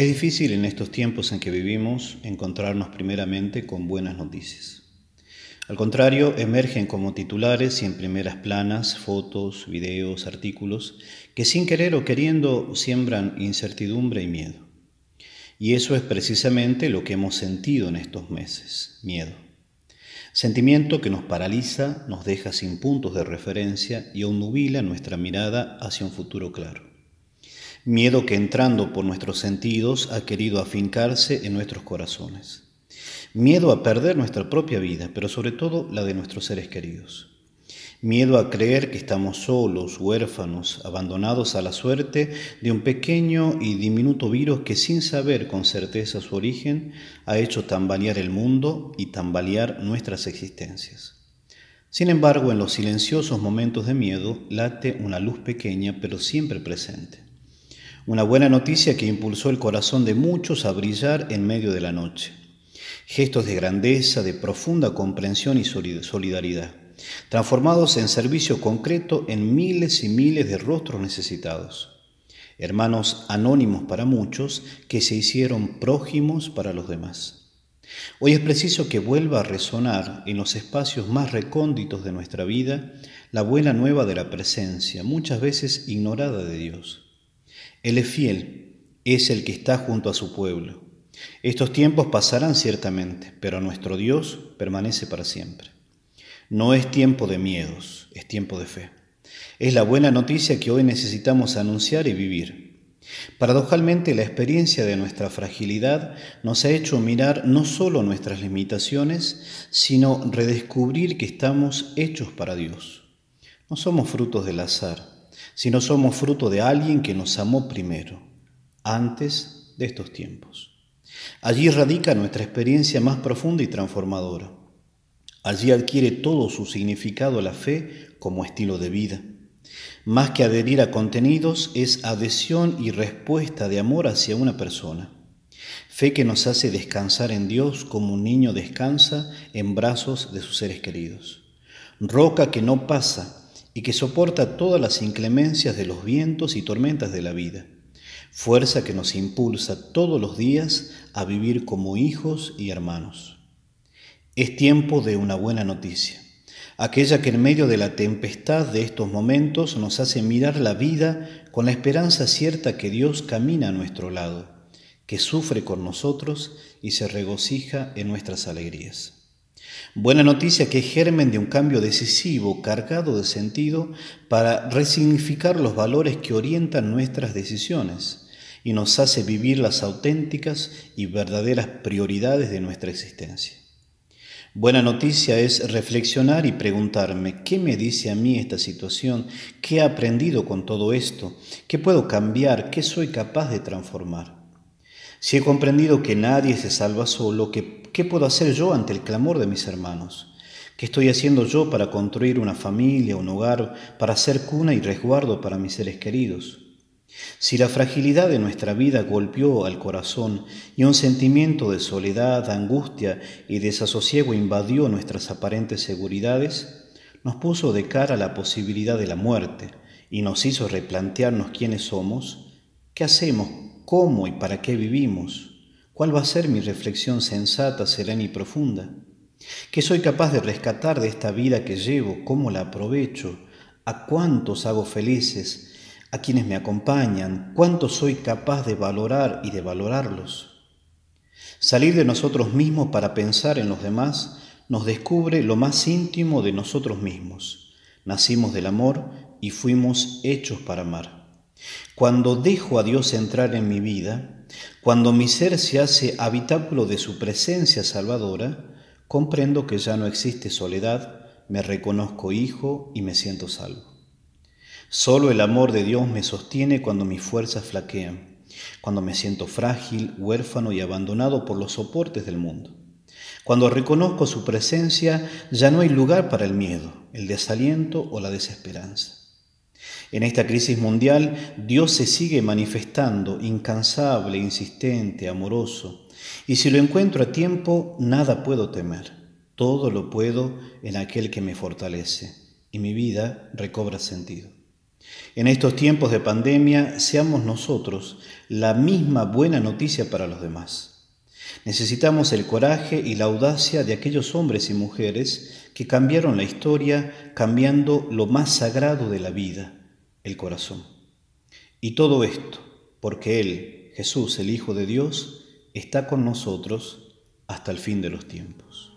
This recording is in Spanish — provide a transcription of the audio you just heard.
Es difícil en estos tiempos en que vivimos encontrarnos primeramente con buenas noticias. Al contrario, emergen como titulares y en primeras planas fotos, videos, artículos que sin querer o queriendo siembran incertidumbre y miedo. Y eso es precisamente lo que hemos sentido en estos meses, miedo. Sentimiento que nos paraliza, nos deja sin puntos de referencia y aún nubila nuestra mirada hacia un futuro claro. Miedo que entrando por nuestros sentidos ha querido afincarse en nuestros corazones. Miedo a perder nuestra propia vida, pero sobre todo la de nuestros seres queridos. Miedo a creer que estamos solos, huérfanos, abandonados a la suerte de un pequeño y diminuto virus que sin saber con certeza su origen ha hecho tambalear el mundo y tambalear nuestras existencias. Sin embargo, en los silenciosos momentos de miedo late una luz pequeña pero siempre presente. Una buena noticia que impulsó el corazón de muchos a brillar en medio de la noche. Gestos de grandeza, de profunda comprensión y solidaridad, transformados en servicio concreto en miles y miles de rostros necesitados. Hermanos anónimos para muchos que se hicieron prójimos para los demás. Hoy es preciso que vuelva a resonar en los espacios más recónditos de nuestra vida la buena nueva de la presencia, muchas veces ignorada de Dios. Él es fiel, es el que está junto a su pueblo. Estos tiempos pasarán ciertamente, pero nuestro Dios permanece para siempre. No es tiempo de miedos, es tiempo de fe. Es la buena noticia que hoy necesitamos anunciar y vivir. Paradojalmente, la experiencia de nuestra fragilidad nos ha hecho mirar no solo nuestras limitaciones, sino redescubrir que estamos hechos para Dios. No somos frutos del azar, si no somos fruto de alguien que nos amó primero, antes de estos tiempos. Allí radica nuestra experiencia más profunda y transformadora. Allí adquiere todo su significado la fe como estilo de vida. Más que adherir a contenidos, es adhesión y respuesta de amor hacia una persona. Fe que nos hace descansar en Dios como un niño descansa en brazos de sus seres queridos. Roca que no pasa, y que soporta todas las inclemencias de los vientos y tormentas de la vida, fuerza que nos impulsa todos los días a vivir como hijos y hermanos. Es tiempo de una buena noticia, aquella que en medio de la tempestad de estos momentos nos hace mirar la vida con la esperanza cierta que Dios camina a nuestro lado, que sufre con nosotros y se regocija en nuestras alegrías. Buena noticia que es germen de un cambio decisivo, cargado de sentido, para resignificar los valores que orientan nuestras decisiones y nos hace vivir las auténticas y verdaderas prioridades de nuestra existencia. Buena noticia es reflexionar y preguntarme, ¿qué me dice a mí esta situación? ¿Qué he aprendido con todo esto? ¿Qué puedo cambiar? ¿Qué soy capaz de transformar? Si he comprendido que nadie se salva solo, ¿qué, puedo hacer yo ante el clamor de mis hermanos? ¿Qué estoy haciendo yo para construir una familia, un hogar, para ser cuna y resguardo para mis seres queridos? Si la fragilidad de nuestra vida golpeó al corazón y un sentimiento de soledad, angustia y desasosiego invadió nuestras aparentes seguridades, nos puso de cara la posibilidad de la muerte y nos hizo replantearnos quiénes somos, ¿qué hacemos cómo y para qué vivimos, cuál va a ser mi reflexión sensata, serena y profunda, qué soy capaz de rescatar de esta vida que llevo, cómo la aprovecho, a cuántos hago felices, a quienes me acompañan, cuánto soy capaz de valorar y de valorarlos. Salir de nosotros mismos para pensar en los demás nos descubre lo más íntimo de nosotros mismos. Nacimos del amor y fuimos hechos para amar. Cuando dejo a Dios entrar en mi vida, cuando mi ser se hace habitáculo de su presencia salvadora, comprendo que ya no existe soledad, me reconozco hijo y me siento salvo. Solo el amor de Dios me sostiene cuando mis fuerzas flaquean, cuando me siento frágil, huérfano y abandonado por los soportes del mundo. Cuando reconozco su presencia, ya no hay lugar para el miedo, el desaliento o la desesperanza. En esta crisis mundial, Dios se sigue manifestando incansable, insistente, amoroso. Y si lo encuentro a tiempo, nada puedo temer. Todo lo puedo en aquel que me fortalece. Y mi vida recobra sentido. En estos tiempos de pandemia, seamos nosotros la misma buena noticia para los demás. Necesitamos el coraje y la audacia de aquellos hombres y mujeres que cambiaron la historia cambiando lo más sagrado de la vida, el corazón. Y todo esto porque Él, Jesús, el Hijo de Dios, está con nosotros hasta el fin de los tiempos.